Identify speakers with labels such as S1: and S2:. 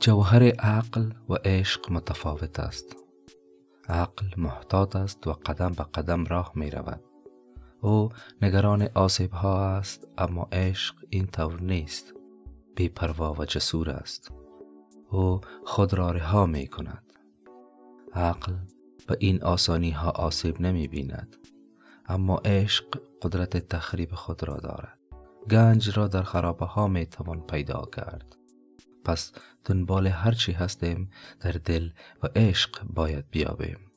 S1: جوهر عقل و عشق متفاوت است. عقل محتاط است و قدم به قدم راه می رود. او نگران آسیب ها است اما عشق این طور نیست. پروا و جسور است. او خود را رها می کند. عقل به این آسانی ها آسیب نمی بیند اما عشق قدرت تخریب خود را دارد. گنج را در خرابه ها می توان پیدا کرد. پس دنبال هرچی هستیم در دل و عشق باید بیابیم.